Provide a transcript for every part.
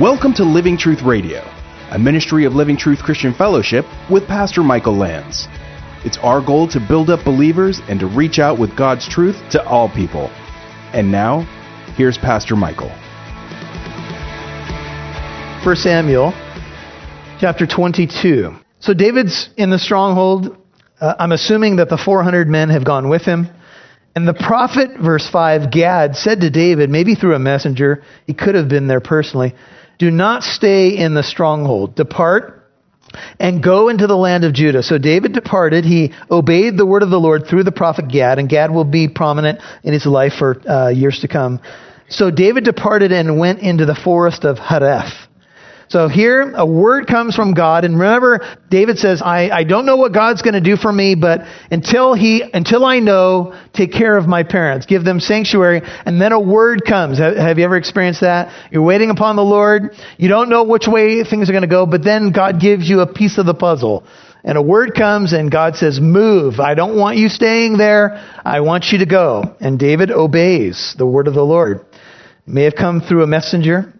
Welcome to Living Truth Radio, a ministry of Living Truth Christian Fellowship with Pastor Michael Lands. It's our goal to build up believers and to reach out with God's truth to all people. And now, here's Pastor Michael. 1 Samuel chapter 22. So David's in the stronghold. Uh, I'm assuming that the 400 men have gone with him. And the prophet, verse 5, Gad, said to David, maybe through a messenger, he could have been there personally, do not stay in the stronghold. Depart and go into the land of Judah. So David departed. He obeyed the word of the Lord through the prophet Gad, and Gad will be prominent in his life for uh, years to come. So David departed and went into the forest of Hareth. So here, a word comes from God, and remember, David says, I, I don't know what God's going to do for me, but until he, until I know, take care of my parents, give them sanctuary, and then a word comes. Have, have you ever experienced that? You're waiting upon the Lord, you don't know which way things are going to go, but then God gives you a piece of the puzzle. And a word comes and God says, move. I don't want you staying there. I want you to go. And David obeys the word of the Lord. It may have come through a messenger.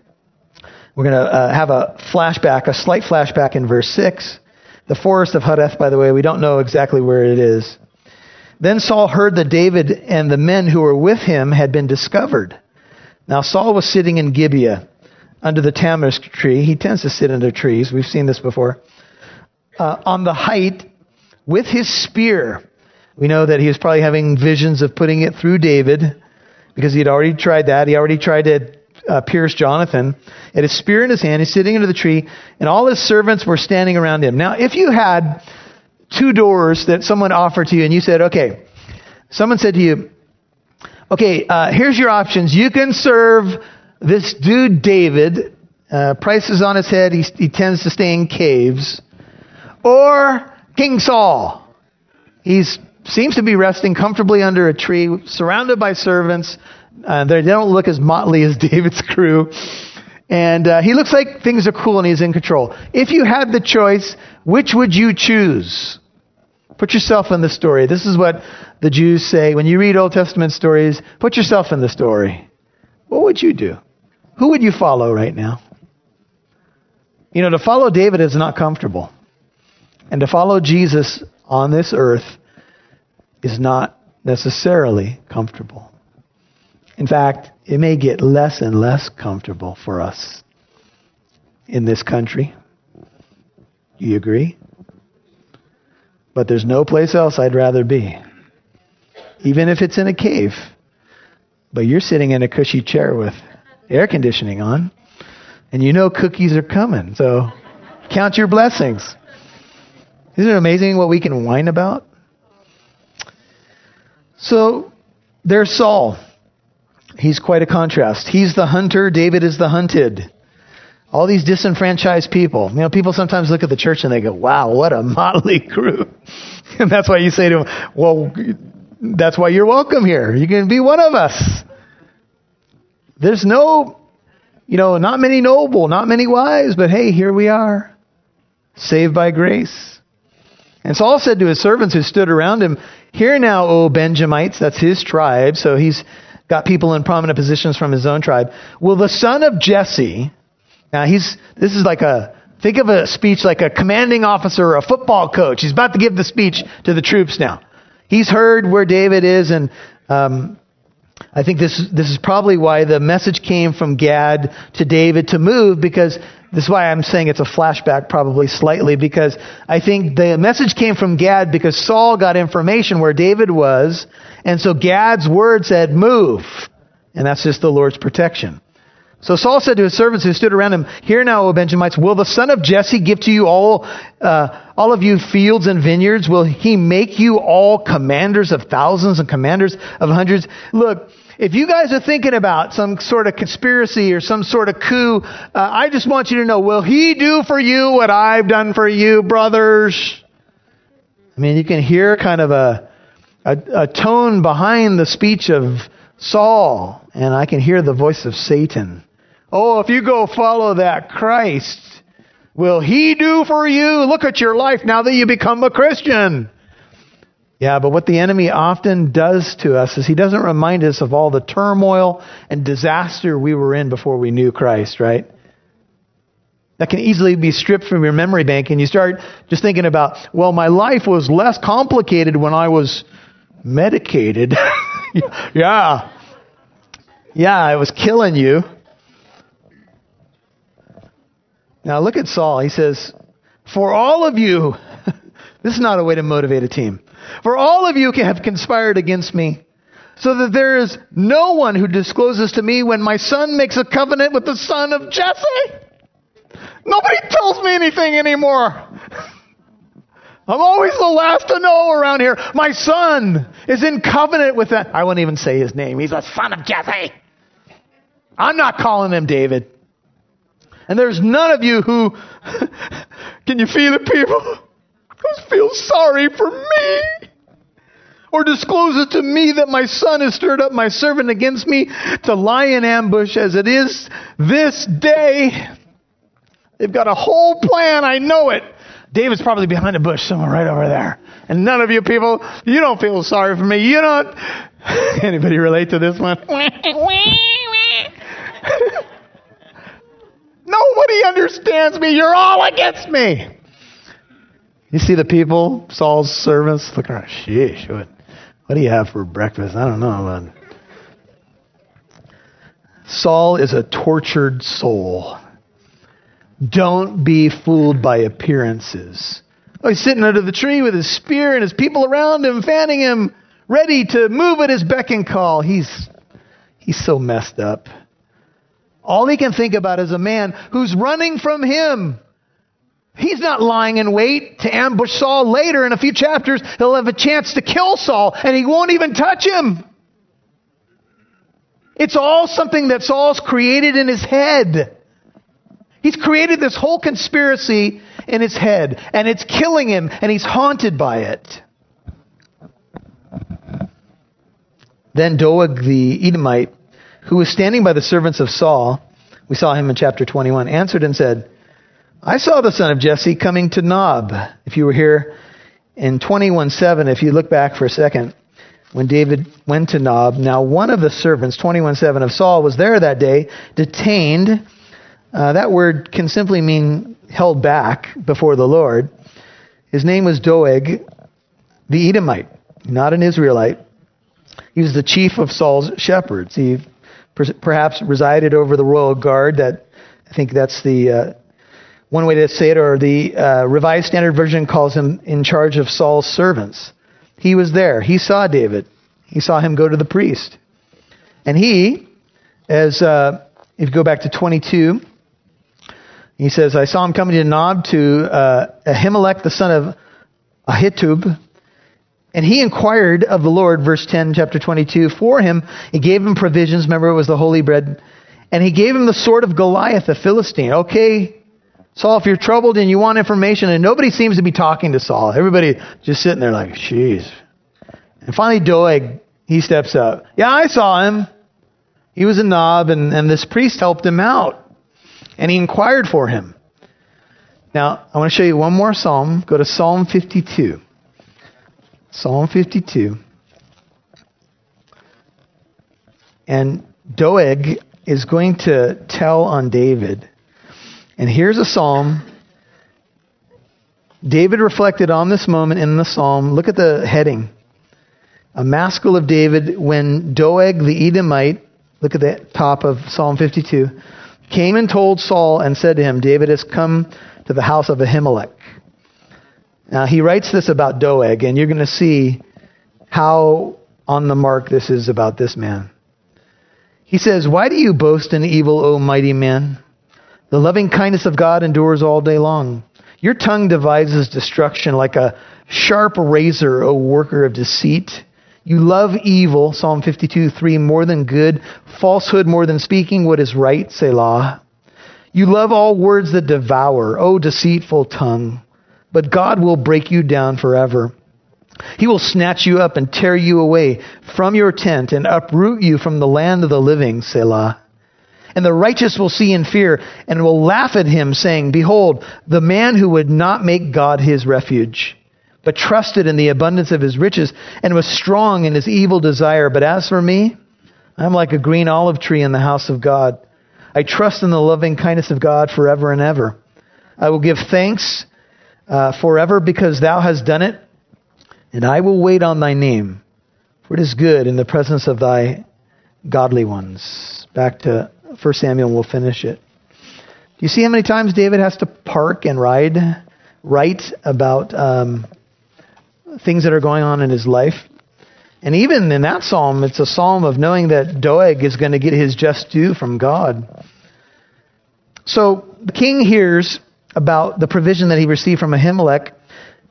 We're going to uh, have a flashback, a slight flashback in verse 6. The forest of Hareth, by the way, we don't know exactly where it is. Then Saul heard that David and the men who were with him had been discovered. Now Saul was sitting in Gibeah under the tamarisk tree. He tends to sit under trees. We've seen this before. Uh, on the height with his spear. We know that he was probably having visions of putting it through David because he had already tried that. He already tried to uh, pierce Jonathan. He had a spear in his hand. He's sitting under the tree, and all his servants were standing around him. Now, if you had two doors that someone offered to you, and you said, okay, someone said to you, okay, uh, here's your options. You can serve this dude David. Uh, prices on his head. He, he tends to stay in caves. Or King Saul. He seems to be resting comfortably under a tree, surrounded by servants. Uh, they don't look as motley as David's crew. And uh, he looks like things are cool and he's in control. If you had the choice, which would you choose? Put yourself in the story. This is what the Jews say when you read Old Testament stories. Put yourself in the story. What would you do? Who would you follow right now? You know, to follow David is not comfortable. And to follow Jesus on this earth is not necessarily comfortable. In fact, it may get less and less comfortable for us in this country. Do You agree? But there's no place else I'd rather be. Even if it's in a cave. But you're sitting in a cushy chair with air conditioning on, and you know cookies are coming. So count your blessings. Isn't it amazing what we can whine about? So there's Saul. He's quite a contrast. He's the hunter, David is the hunted. All these disenfranchised people. You know, people sometimes look at the church and they go, wow, what a motley crew. and that's why you say to them, well, that's why you're welcome here. You can be one of us. There's no, you know, not many noble, not many wise, but hey, here we are. Saved by grace. And Saul said to his servants who stood around him, Hear now, O Benjamites, that's his tribe, so he's got people in prominent positions from his own tribe. Will the son of Jesse, now he's, this is like a, think of a speech like a commanding officer or a football coach. He's about to give the speech to the troops now. He's heard where David is and, um, I think this, this is probably why the message came from Gad to David to move because this is why I'm saying it's a flashback probably slightly because I think the message came from Gad because Saul got information where David was and so Gad's word said, move. And that's just the Lord's protection. So Saul said to his servants who stood around him, Hear now, O Benjamites, will the son of Jesse give to you all, uh, all of you fields and vineyards? Will he make you all commanders of thousands and commanders of hundreds? Look, if you guys are thinking about some sort of conspiracy or some sort of coup, uh, I just want you to know, will he do for you what I've done for you, brothers? I mean, you can hear kind of a, a, a tone behind the speech of Saul, and I can hear the voice of Satan. Oh, if you go follow that Christ, will he do for you? Look at your life now that you become a Christian. Yeah, but what the enemy often does to us is he doesn't remind us of all the turmoil and disaster we were in before we knew Christ, right? that can easily be stripped from your memory bank, and you start just thinking about, well, my life was less complicated when I was medicated. yeah. Yeah, it was killing you. Now look at Saul. He says, For all of you, this is not a way to motivate a team. For all of you have conspired against me, so that there is no one who discloses to me when my son makes a covenant with the son of Jesse. Nobody tells me anything anymore. I'm always the last to know around here. My son is in covenant with that. I won't even say his name. He's a son of Jesse. I'm not calling him David. And there's none of you who, can you feel it, people? Who feel sorry for me? Or disclose it to me that my son has stirred up my servant against me to lie in ambush as it is this day. They've got a whole plan. I know it. David's probably behind a bush somewhere right over there. And none of you people, you don't feel sorry for me. You don't. Anybody relate to this one? Nobody understands me. You're all against me. You see the people, Saul's servants, looking around. Sheesh, what, what do you have for breakfast? I don't know. Saul is a tortured soul. Don't be fooled by appearances. Oh, he's sitting under the tree with his spear and his people around him, fanning him, ready to move at his beck and call. He's, he's so messed up. All he can think about is a man who's running from him. He's not lying in wait to ambush Saul later. In a few chapters, he'll have a chance to kill Saul, and he won't even touch him. It's all something that Saul's created in his head. He's created this whole conspiracy in his head, and it's killing him, and he's haunted by it. Then Doeg the Edomite, who was standing by the servants of Saul, we saw him in chapter 21, answered and said, I saw the son of Jesse coming to Nob. If you were here in 21.7, if you look back for a second, when David went to Nob, now one of the servants, 21.7 of Saul, was there that day, detained uh, that word can simply mean held back before the Lord. His name was Doeg, the Edomite, not an Israelite. He was the chief of Saul's shepherds. He per- perhaps resided over the royal guard. That I think that's the uh, one way to say it, or the uh, Revised Standard Version calls him in charge of Saul's servants. He was there. He saw David. He saw him go to the priest, and he, as uh, if you go back to 22, he says, I saw him coming to Nob to uh, Ahimelech, the son of Ahitub. And he inquired of the Lord, verse 10, chapter 22, for him. He gave him provisions. Remember, it was the holy bread. And he gave him the sword of Goliath, the Philistine. Okay, Saul, if you're troubled and you want information, and nobody seems to be talking to Saul, everybody just sitting there like, jeez. And finally, Doeg, he steps up. Yeah, I saw him. He was a Nob, and, and this priest helped him out and he inquired for him. Now, I want to show you one more psalm. Go to Psalm 52. Psalm 52. And Doeg is going to tell on David. And here's a psalm. David reflected on this moment in the psalm. Look at the heading. A maskil of David when Doeg the Edomite, look at the top of Psalm 52, came and told Saul and said to him, David has come to the house of Ahimelech. Now, he writes this about Doeg, and you're going to see how on the mark this is about this man. He says, Why do you boast in evil, O mighty man? The loving kindness of God endures all day long. Your tongue devises destruction like a sharp razor, O worker of deceit. You love evil, Psalm 52, 3, more than good, falsehood more than speaking what is right, Selah. You love all words that devour, O deceitful tongue. But God will break you down forever. He will snatch you up and tear you away from your tent and uproot you from the land of the living, Selah. And the righteous will see and fear and will laugh at him, saying, Behold, the man who would not make God his refuge but trusted in the abundance of his riches and was strong in his evil desire. But as for me, I'm like a green olive tree in the house of God. I trust in the loving kindness of God forever and ever. I will give thanks uh, forever because thou hast done it, and I will wait on thy name, for it is good in the presence of thy godly ones. Back to 1 Samuel, we'll finish it. Do you see how many times David has to park and ride, write about um, things that are going on in his life? And even in that psalm, it's a psalm of knowing that Doeg is going to get his just due from God. So the king hears about the provision that he received from Ahimelech,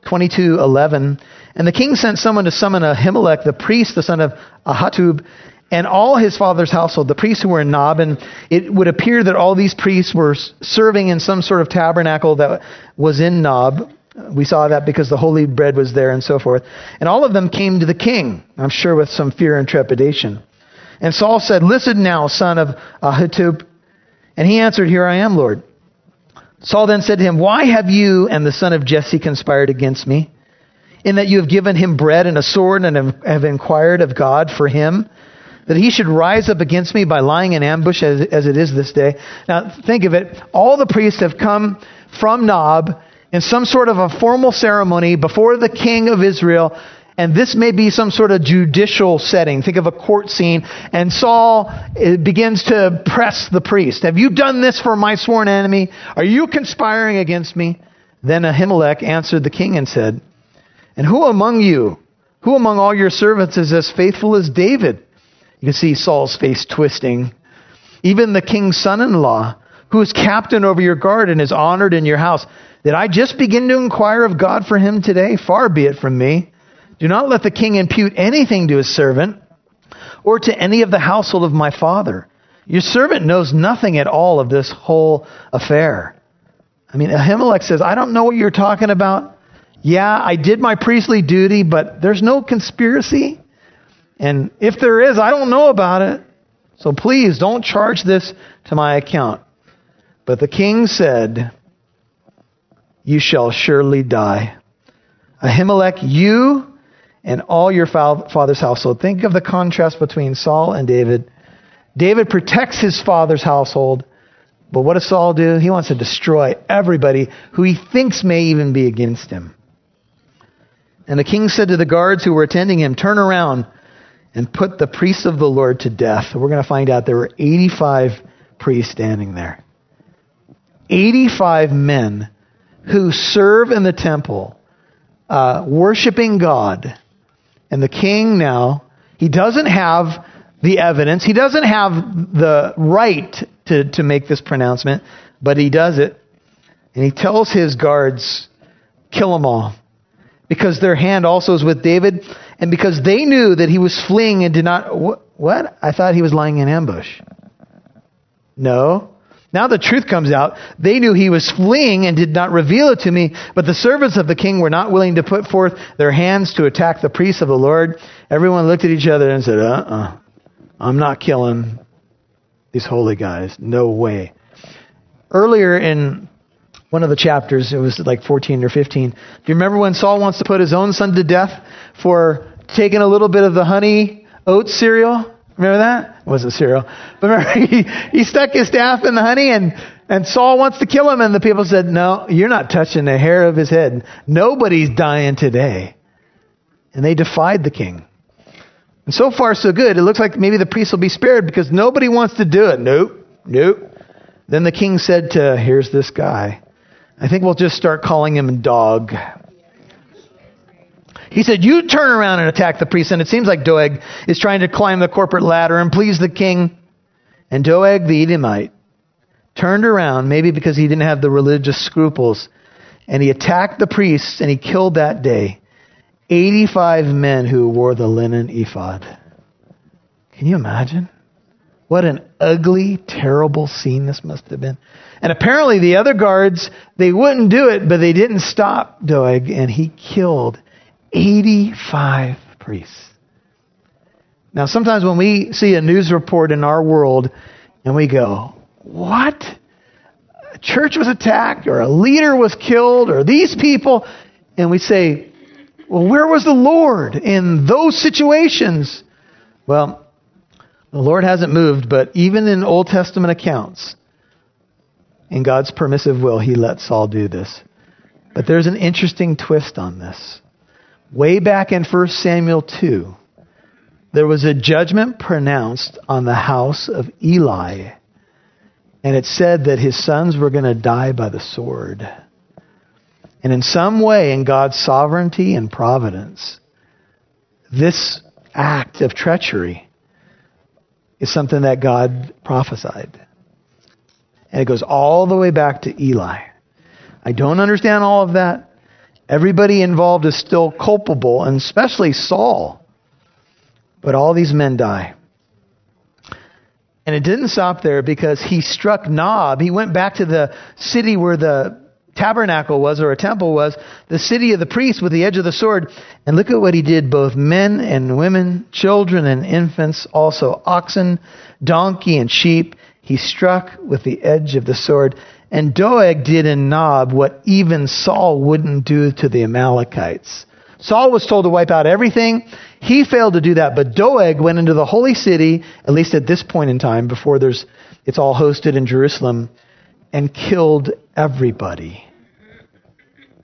22:11, and the king sent someone to summon Ahimelech, the priest, the son of Ahitub, and all his father's household, the priests who were in Nob, and it would appear that all these priests were serving in some sort of tabernacle that was in Nob. We saw that because the holy bread was there and so forth. And all of them came to the king, I'm sure with some fear and trepidation. And Saul said, Listen now, son of Ahitub. And he answered, Here I am, Lord. Saul then said to him, Why have you and the son of Jesse conspired against me? In that you have given him bread and a sword and have inquired of God for him, that he should rise up against me by lying in ambush as, as it is this day. Now, think of it. All the priests have come from Nob in some sort of a formal ceremony before the king of Israel. And this may be some sort of judicial setting. Think of a court scene. And Saul eh, begins to press the priest. Have you done this for my sworn enemy? Are you conspiring against me? Then Ahimelech answered the king and said, And who among you, who among all your servants is as faithful as David? You can see Saul's face twisting. Even the king's son in law, who is captain over your guard and is honored in your house. Did I just begin to inquire of God for him today? Far be it from me. Do not let the king impute anything to his servant or to any of the household of my father. Your servant knows nothing at all of this whole affair. I mean, Ahimelech says, I don't know what you're talking about. Yeah, I did my priestly duty, but there's no conspiracy. And if there is, I don't know about it. So please don't charge this to my account. But the king said, You shall surely die. Ahimelech, you and all your father's household. Think of the contrast between Saul and David. David protects his father's household, but what does Saul do? He wants to destroy everybody who he thinks may even be against him. And the king said to the guards who were attending him, Turn around and put the priests of the Lord to death. We're going to find out there were 85 priests standing there. 85 men who serve in the temple, uh, worshiping God. And the king now, he doesn't have the evidence, he doesn't have the right to, to make this pronouncement, but he does it. And he tells his guards, kill them all. Because their hand also is with David, and because they knew that he was fleeing and did not. What? what? I thought he was lying in ambush. No. Now the truth comes out. They knew he was fleeing and did not reveal it to me, but the servants of the king were not willing to put forth their hands to attack the priests of the Lord. Everyone looked at each other and said, uh uh-uh. uh, I'm not killing these holy guys. No way. Earlier in one of the chapters, it was like 14 or 15. Do you remember when Saul wants to put his own son to death for taking a little bit of the honey oat cereal? Remember that? It wasn't cereal. But remember, he, he stuck his staff in the honey and, and Saul wants to kill him. And the people said, No, you're not touching a hair of his head. Nobody's dying today. And they defied the king. And so far, so good. It looks like maybe the priest will be spared because nobody wants to do it. Nope, nope. Then the king said to, Here's this guy. I think we'll just start calling him dog. He said, You turn around and attack the priest. And it seems like Doeg is trying to climb the corporate ladder and please the king. And Doeg the Edomite turned around, maybe because he didn't have the religious scruples, and he attacked the priests and he killed that day 85 men who wore the linen ephod. Can you imagine? What an ugly, terrible scene this must have been. And apparently the other guards, they wouldn't do it, but they didn't stop Doeg, and he killed 85 priests. Now, sometimes when we see a news report in our world and we go, What? A church was attacked, or a leader was killed, or these people, and we say, Well, where was the Lord in those situations? Well, the Lord hasn't moved, but even in Old Testament accounts, in God's permissive will, he lets Saul do this. But there's an interesting twist on this. Way back in 1 Samuel 2, there was a judgment pronounced on the house of Eli. And it said that his sons were going to die by the sword. And in some way, in God's sovereignty and providence, this act of treachery is something that God prophesied. And it goes all the way back to Eli. I don't understand all of that. Everybody involved is still culpable, and especially Saul. But all these men die. And it didn't stop there because he struck Nob. He went back to the city where the tabernacle was or a temple was, the city of the priests with the edge of the sword. And look at what he did both men and women, children and infants, also oxen, donkey, and sheep. He struck with the edge of the sword. And Doeg did in Nob what even Saul wouldn't do to the Amalekites. Saul was told to wipe out everything. He failed to do that, but Doeg went into the holy city, at least at this point in time, before there's, it's all hosted in Jerusalem, and killed everybody.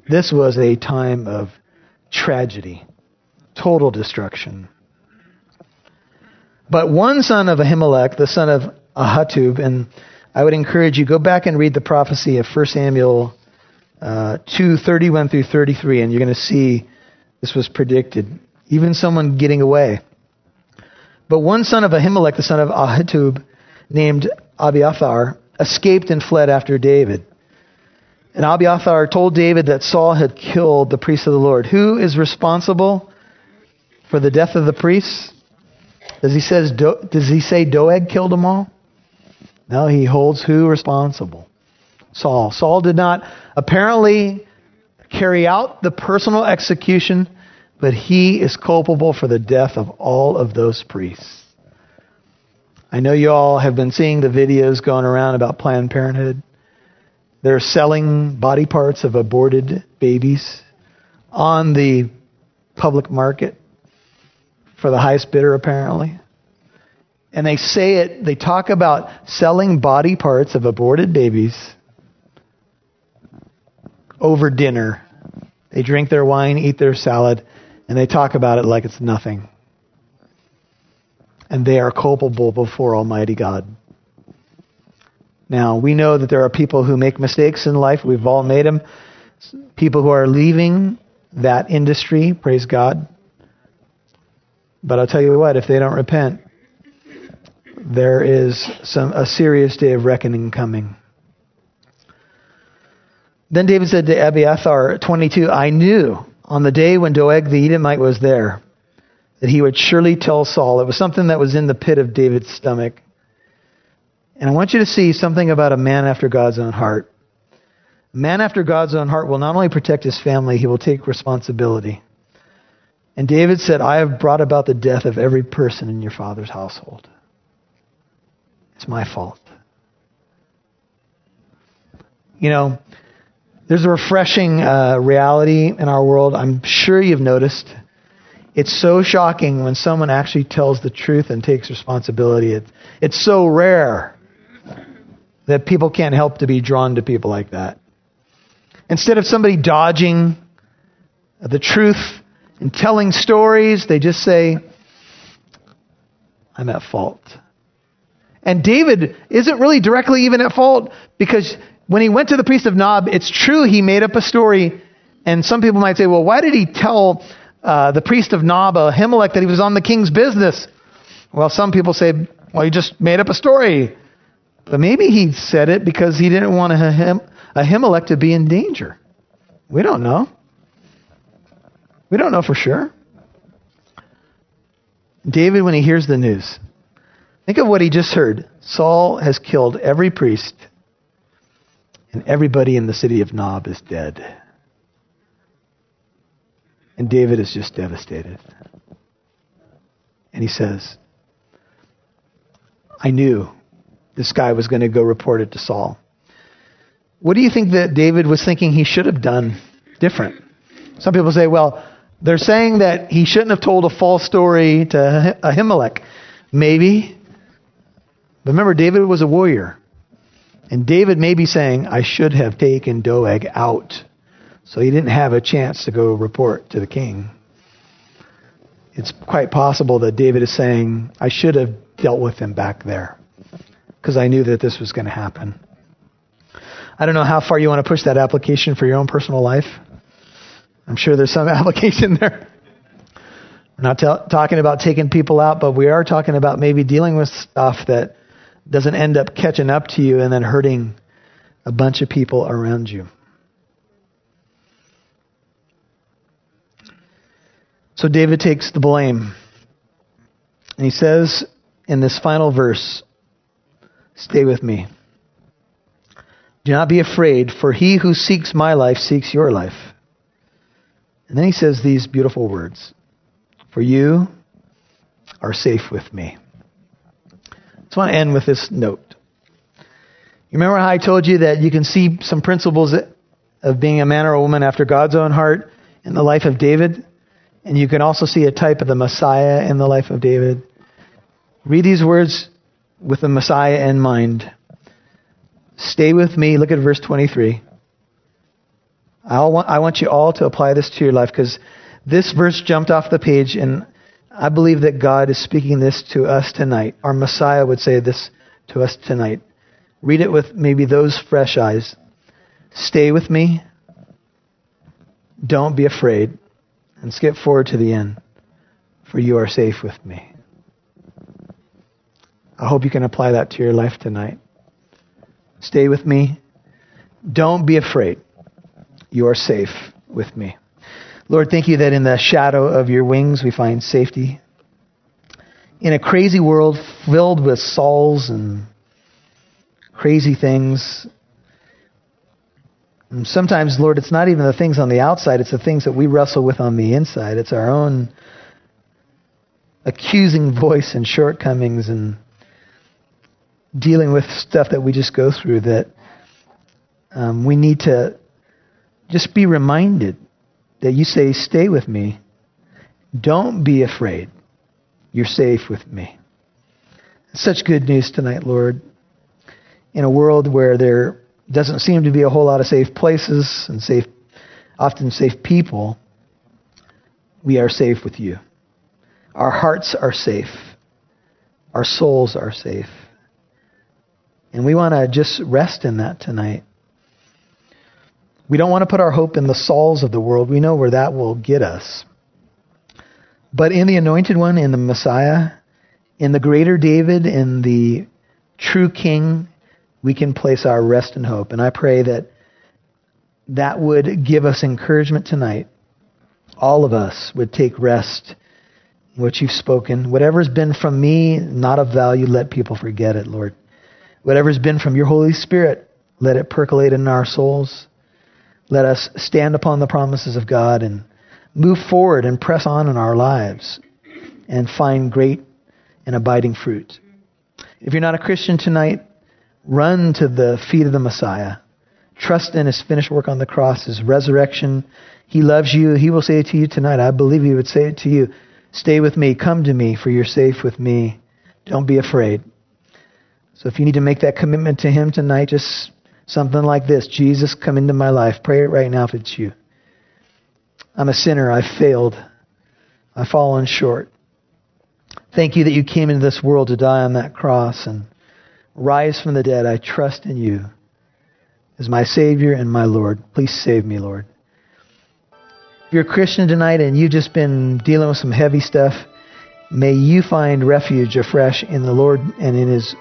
This was a time of tragedy, total destruction. But one son of Ahimelech, the son of Ahitub, and I would encourage you go back and read the prophecy of 1 Samuel uh, 2, 31 through 33, and you're going to see this was predicted. Even someone getting away. But one son of Ahimelech, the son of Ahitub, named Abiathar, escaped and fled after David. And Abiathar told David that Saul had killed the priests of the Lord. Who is responsible for the death of the priests? Does he says does he say Doeg killed them all? No, he holds who responsible? Saul. Saul did not apparently carry out the personal execution, but he is culpable for the death of all of those priests. I know you all have been seeing the videos going around about Planned Parenthood. They're selling body parts of aborted babies on the public market for the highest bidder, apparently. And they say it, they talk about selling body parts of aborted babies over dinner. They drink their wine, eat their salad, and they talk about it like it's nothing and they are culpable before Almighty God. Now, we know that there are people who make mistakes in life. We've all made them. People who are leaving that industry, praise God. But I'll tell you what, if they don't repent, there is some a serious day of reckoning coming. Then David said to Abiathar, 22, I knew on the day when Doeg the Edomite was there that he would surely tell Saul. It was something that was in the pit of David's stomach. And I want you to see something about a man after God's own heart. A man after God's own heart will not only protect his family, he will take responsibility. And David said, I have brought about the death of every person in your father's household. It's my fault. You know, there's a refreshing uh, reality in our world. I'm sure you've noticed it's so shocking when someone actually tells the truth and takes responsibility. It, it's so rare that people can't help to be drawn to people like that. Instead of somebody dodging the truth and telling stories, they just say, I'm at fault. And David isn't really directly even at fault because when he went to the priest of Nob, it's true he made up a story. And some people might say, well, why did he tell uh, the priest of Nob, Ahimelech, that he was on the king's business. Well, some people say, well, he just made up a story. But maybe he said it because he didn't want Ahimelech to be in danger. We don't know. We don't know for sure. David, when he hears the news, think of what he just heard. Saul has killed every priest, and everybody in the city of Nob is dead. And David is just devastated. And he says, I knew this guy was going to go report it to Saul. What do you think that David was thinking he should have done different? Some people say, well, they're saying that he shouldn't have told a false story to Ahimelech. Maybe. But remember, David was a warrior. And David may be saying, I should have taken Doeg out. So he didn't have a chance to go report to the king. It's quite possible that David is saying, I should have dealt with him back there because I knew that this was going to happen. I don't know how far you want to push that application for your own personal life. I'm sure there's some application there. We're not t- talking about taking people out, but we are talking about maybe dealing with stuff that doesn't end up catching up to you and then hurting a bunch of people around you. So David takes the blame. And he says in this final verse, Stay with me. Do not be afraid, for he who seeks my life seeks your life. And then he says these beautiful words For you are safe with me. I want to end with this note. You remember how I told you that you can see some principles of being a man or a woman after God's own heart in the life of David? And you can also see a type of the Messiah in the life of David. Read these words with the Messiah in mind. Stay with me. Look at verse 23. I want, I want you all to apply this to your life because this verse jumped off the page, and I believe that God is speaking this to us tonight. Our Messiah would say this to us tonight. Read it with maybe those fresh eyes. Stay with me. Don't be afraid and skip forward to the end, for you are safe with me. I hope you can apply that to your life tonight. Stay with me. Don't be afraid. You are safe with me. Lord, thank you that in the shadow of your wings we find safety. In a crazy world filled with Sauls and crazy things, and sometimes, Lord, it's not even the things on the outside, it's the things that we wrestle with on the inside. It's our own accusing voice and shortcomings and dealing with stuff that we just go through that um, we need to just be reminded that you say, Stay with me. Don't be afraid. You're safe with me. Such good news tonight, Lord. In a world where there doesn't seem to be a whole lot of safe places and safe, often safe people, we are safe with you. Our hearts are safe. Our souls are safe. And we want to just rest in that tonight. We don't want to put our hope in the Sauls of the world. We know where that will get us. But in the anointed one, in the Messiah, in the greater David, in the true King, we can place our rest and hope. And I pray that that would give us encouragement tonight. All of us would take rest what you've spoken. Whatever's been from me, not of value, let people forget it, Lord. Whatever's been from your Holy Spirit, let it percolate in our souls. Let us stand upon the promises of God and move forward and press on in our lives and find great and abiding fruit. If you're not a Christian tonight, Run to the feet of the Messiah. Trust in his finished work on the cross, his resurrection. He loves you. He will say it to you tonight. I believe he would say it to you. Stay with me. Come to me, for you're safe with me. Don't be afraid. So if you need to make that commitment to him tonight, just something like this Jesus, come into my life. Pray it right now if it's you. I'm a sinner. I've failed. I've fallen short. Thank you that you came into this world to die on that cross and rise from the dead. I trust in you as my Savior and my Lord. Please save me, Lord. If you're a Christian tonight and you've just been dealing with some heavy stuff, may you find refuge afresh in the Lord and in His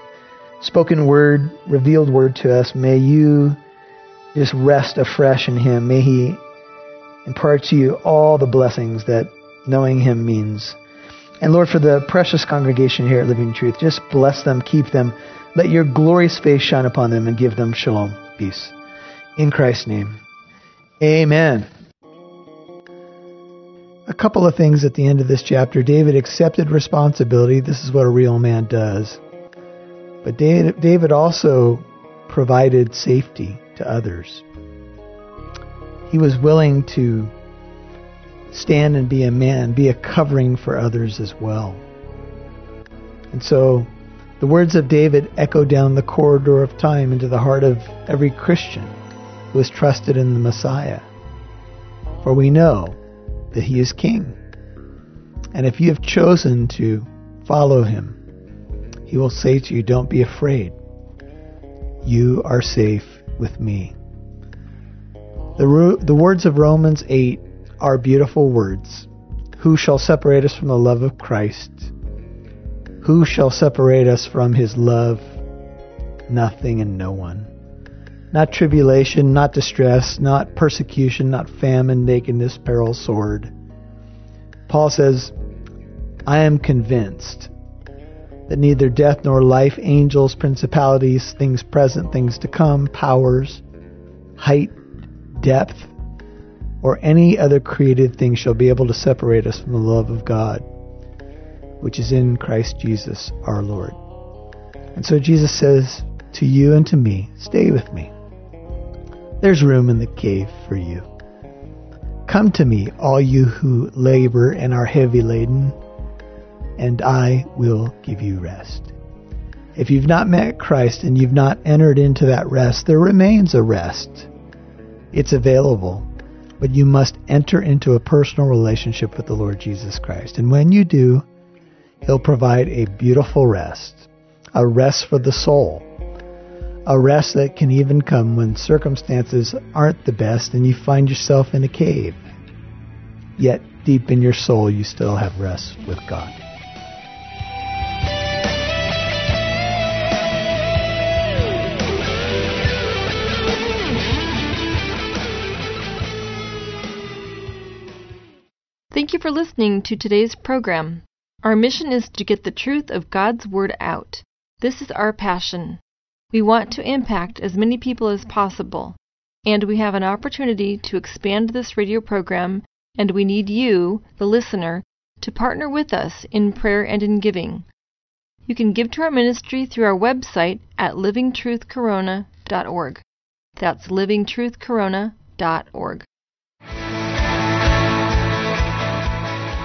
spoken word, revealed word to us. May you just rest afresh in Him. May He impart to you all the blessings that knowing Him means. And Lord, for the precious congregation here at Living Truth, just bless them, keep them. Let your glorious face shine upon them and give them shalom, peace. In Christ's name. Amen. A couple of things at the end of this chapter. David accepted responsibility. This is what a real man does. But David also provided safety to others. He was willing to stand and be a man, be a covering for others as well. And so The words of David echo down the corridor of time into the heart of every Christian who has trusted in the Messiah. For we know that he is king. And if you have chosen to follow him, he will say to you, Don't be afraid. You are safe with me. The, the words of Romans 8 are beautiful words. Who shall separate us from the love of Christ? Who shall separate us from his love? Nothing and no one. Not tribulation, not distress, not persecution, not famine, nakedness, peril, sword. Paul says, I am convinced that neither death nor life, angels, principalities, things present, things to come, powers, height, depth, or any other created thing shall be able to separate us from the love of God, which is in Christ Jesus our Lord. And so Jesus says to you and to me, Stay with me. There's room in the cave for you. Come to me, all you who labor and are heavy laden, and I will give you rest. If you've not met Christ and you've not entered into that rest, there remains a rest. It's available, but you must enter into a personal relationship with the Lord Jesus Christ. And when you do, He'll provide a beautiful rest, a rest for the soul, a rest that can even come when circumstances aren't the best and you find yourself in a cave. Yet, deep in your soul, you still have rest with God. Thank you for listening to today's program. Our mission is to get the truth of God's Word out. This is our passion. We want to impact as many people as possible, and we have an opportunity to expand this radio program, and we need you, the listener, to partner with us in prayer and in giving. You can give to our ministry through our website at livingtruthcorona.org. That's livingtruthcorona.org.